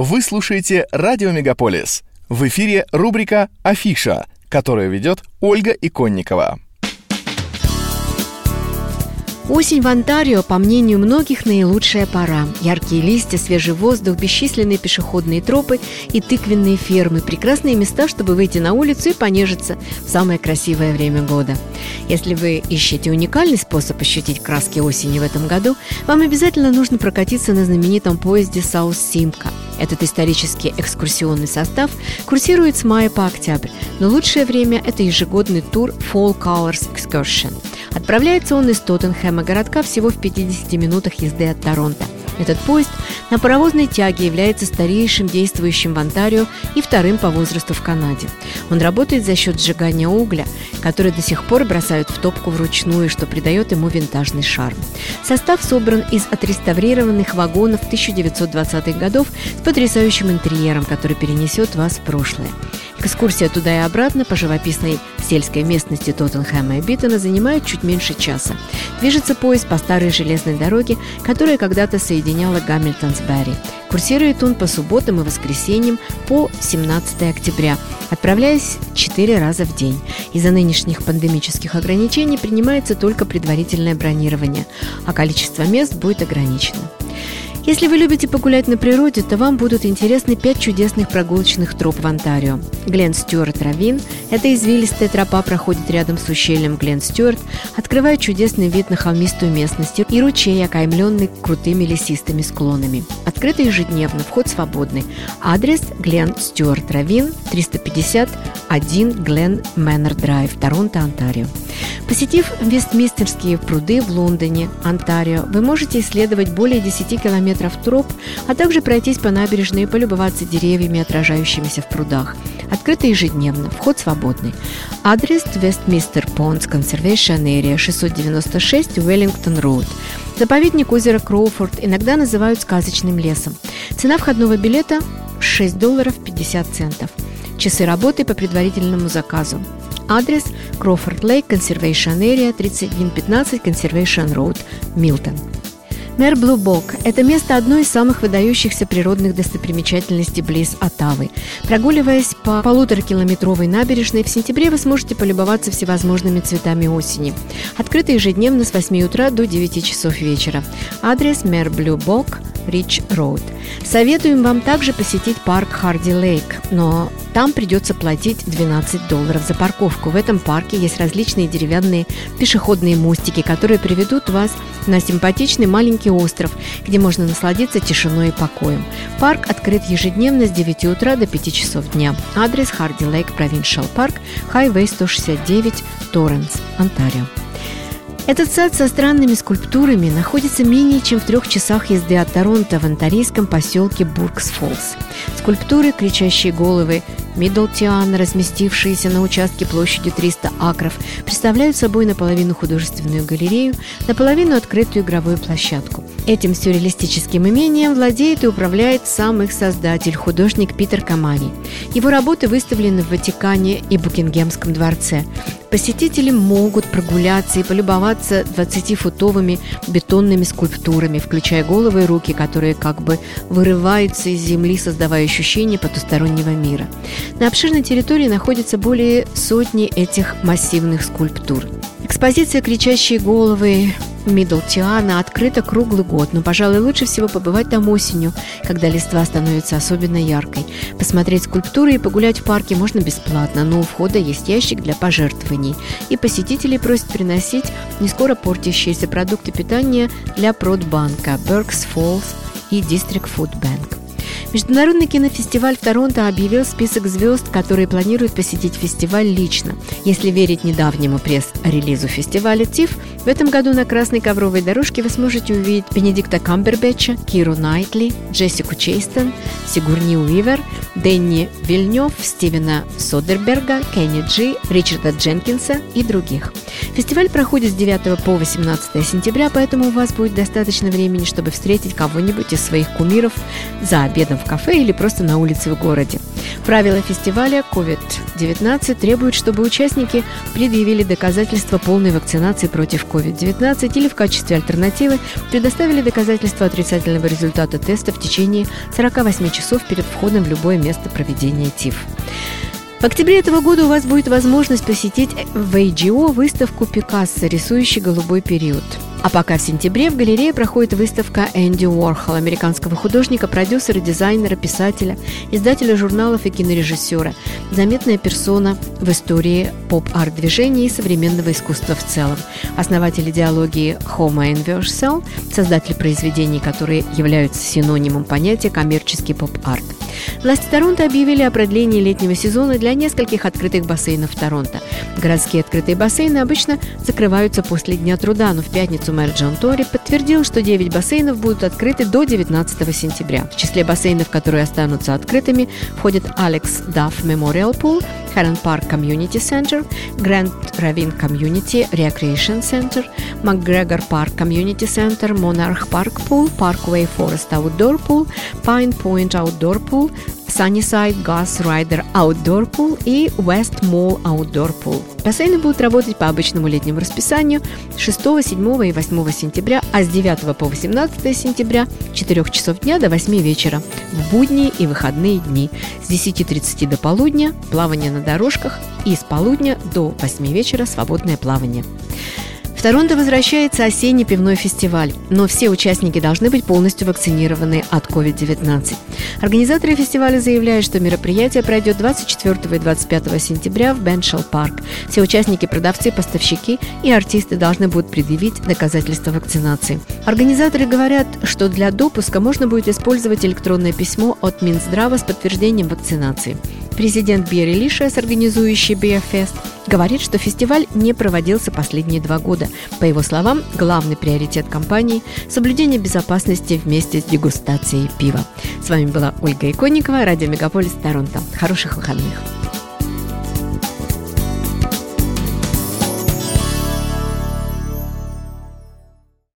Вы слушаете «Радио Мегаполис». В эфире рубрика «Афиша», которую ведет Ольга Иконникова. Осень в Онтарио, по мнению многих, наилучшая пора. Яркие листья, свежий воздух, бесчисленные пешеходные тропы и тыквенные фермы – прекрасные места, чтобы выйти на улицу и понежиться в самое красивое время года. Если вы ищете уникальный способ ощутить краски осени в этом году, вам обязательно нужно прокатиться на знаменитом поезде «Саус Симка». Этот исторический экскурсионный состав курсирует с мая по октябрь, но лучшее время – это ежегодный тур Fall Colors Excursion. Отправляется он из Тоттенхэма городка всего в 50 минутах езды от Торонто – этот поезд на паровозной тяге является старейшим действующим в Онтарио и вторым по возрасту в Канаде. Он работает за счет сжигания угля, который до сих пор бросают в топку вручную, что придает ему винтажный шарм. Состав собран из отреставрированных вагонов 1920-х годов с потрясающим интерьером, который перенесет вас в прошлое. Экскурсия туда и обратно по живописной сельской местности Тоттенхэма и Биттона занимает чуть меньше часа. Движется поезд по старой железной дороге, которая когда-то соединяла Гамильтон с Барри. Курсирует он по субботам и воскресеньям по 17 октября, отправляясь 4 раза в день. Из-за нынешних пандемических ограничений принимается только предварительное бронирование, а количество мест будет ограничено. Если вы любите погулять на природе, то вам будут интересны пять чудесных прогулочных троп в Онтарио. Глен Стюарт Равин – эта извилистая тропа проходит рядом с ущельем Глен Стюарт, открывая чудесный вид на холмистую местность и ручей, окаймленный крутыми лесистыми склонами. Открыто ежедневно, вход свободный. Адрес – Глен Стюарт Равин, 351 Глен Мэннер Драйв, Торонто, Онтарио. Посетив Вестмистерские пруды в Лондоне, Онтарио, вы можете исследовать более 10 километров троп, а также пройтись по набережной и полюбоваться деревьями, отражающимися в прудах. Открыто ежедневно, вход свободный. Адрес Вестмистер Понс Conservation Area 696 Уэллингтон Роуд. Заповедник озера Кроуфорд иногда называют сказочным лесом. Цена входного билета 6 долларов 50 центов. Часы работы по предварительному заказу. Адрес Крофорд Лейк, Conservation Area, 3115 Conservation Road, Милтон. Мэр Блубок – это место одной из самых выдающихся природных достопримечательностей близ Оттавы. Прогуливаясь по полуторакилометровой набережной, в сентябре вы сможете полюбоваться всевозможными цветами осени. Открыто ежедневно с 8 утра до 9 часов вечера. Адрес Мэр Блубок, Ridge Road. Советуем вам также посетить парк Hardy Lake, но там придется платить 12 долларов за парковку. В этом парке есть различные деревянные пешеходные мостики, которые приведут вас на симпатичный маленький остров, где можно насладиться тишиной и покоем. Парк открыт ежедневно с 9 утра до 5 часов дня. Адрес Hardy Lake Provincial Park, Highway 169, Торренс, Онтарио. Этот сад со странными скульптурами находится менее чем в трех часах езды от Торонто в антарийском поселке Буркс-Фоллс. Скульптуры, кричащие головы, Миддлтиан, разместившиеся на участке площадью 300 акров, представляют собой наполовину художественную галерею, наполовину открытую игровую площадку. Этим сюрреалистическим имением владеет и управляет сам их создатель, художник Питер Камани. Его работы выставлены в Ватикане и Букингемском дворце. Посетители могут прогуляться и полюбоваться 20-футовыми бетонными скульптурами, включая головы и руки, которые как бы вырываются из земли, создавая ощущение потустороннего мира. На обширной территории находится более сотни этих массивных скульптур. Экспозиция «Кричащие головы» Миддлтиана открыта круглый год, но, пожалуй, лучше всего побывать там осенью, когда листва становится особенно яркой. Посмотреть скульптуры и погулять в парке можно бесплатно, но у входа есть ящик для пожертвований, и посетители просят приносить не скоро портящиеся продукты питания для Продбанка, Беркс Фоллс и District Food Bank. Международный кинофестиваль в Торонто объявил список звезд, которые планируют посетить фестиваль лично. Если верить недавнему пресс-релизу фестиваля ТИФ, в этом году на красной ковровой дорожке вы сможете увидеть Бенедикта Камбербэтча, Киру Найтли, Джессику Чейстон, Сигурни Уивер, Дэнни Вильнев, Стивена Содерберга, Кенни Джи, Ричарда Дженкинса и других. Фестиваль проходит с 9 по 18 сентября, поэтому у вас будет достаточно времени, чтобы встретить кого-нибудь из своих кумиров за обедом в кафе или просто на улице в городе. Правила фестиваля COVID-19 требуют, чтобы участники предъявили доказательства полной вакцинации против COVID-19 или в качестве альтернативы предоставили доказательства отрицательного результата теста в течение 48 часов перед входом в любое место проведения ТИФ. В октябре этого года у вас будет возможность посетить в AGO выставку Пикассо «Рисующий голубой период». А пока в сентябре в галерее проходит выставка Энди Уорхол, американского художника, продюсера, дизайнера, писателя, издателя журналов и кинорежиссера, заметная персона в истории поп-арт-движения и современного искусства в целом, основатель идеологии Homo Universal, создатель произведений, которые являются синонимом понятия коммерческий поп-арт. Власти Торонто объявили о продлении летнего сезона для нескольких открытых бассейнов Торонто. Городские открытые бассейны обычно закрываются после Дня труда, но в пятницу мэр Джон Тори подтвердил, что 9 бассейнов будут открыты до 19 сентября. В числе бассейнов, которые останутся открытыми, входят Алекс Дафф Мемориал Пул, Heron Park Community Center, Grand Ravine Community Recreation Center, McGregor Park Community Center, Monarch Park Pool, Parkway Forest Outdoor Pool, Pine Point Outdoor Pool, Sunnyside Gas Rider Outdoor Pool и West Mall Outdoor Pool. Бассейны будут работать по обычному летнему расписанию 6, 7 и 8 сентября, а с 9 по 18 сентября 4 часов дня до 8 вечера, в будние и выходные дни, с 10.30 до полудня плавание на дорожках и с полудня до 8 вечера свободное плавание. В Торонто возвращается осенний пивной фестиваль, но все участники должны быть полностью вакцинированы от COVID-19. Организаторы фестиваля заявляют, что мероприятие пройдет 24 и 25 сентября в Беншел Парк. Все участники, продавцы, поставщики и артисты должны будут предъявить доказательства вакцинации. Организаторы говорят, что для допуска можно будет использовать электронное письмо от Минздрава с подтверждением вакцинации. Президент Берри Лишес, организующий Биофест, говорит, что фестиваль не проводился последние два года. По его словам, главный приоритет компании – соблюдение безопасности вместе с дегустацией пива. С вами была Ольга Иконникова, радио «Мегаполис Торонто». Хороших выходных!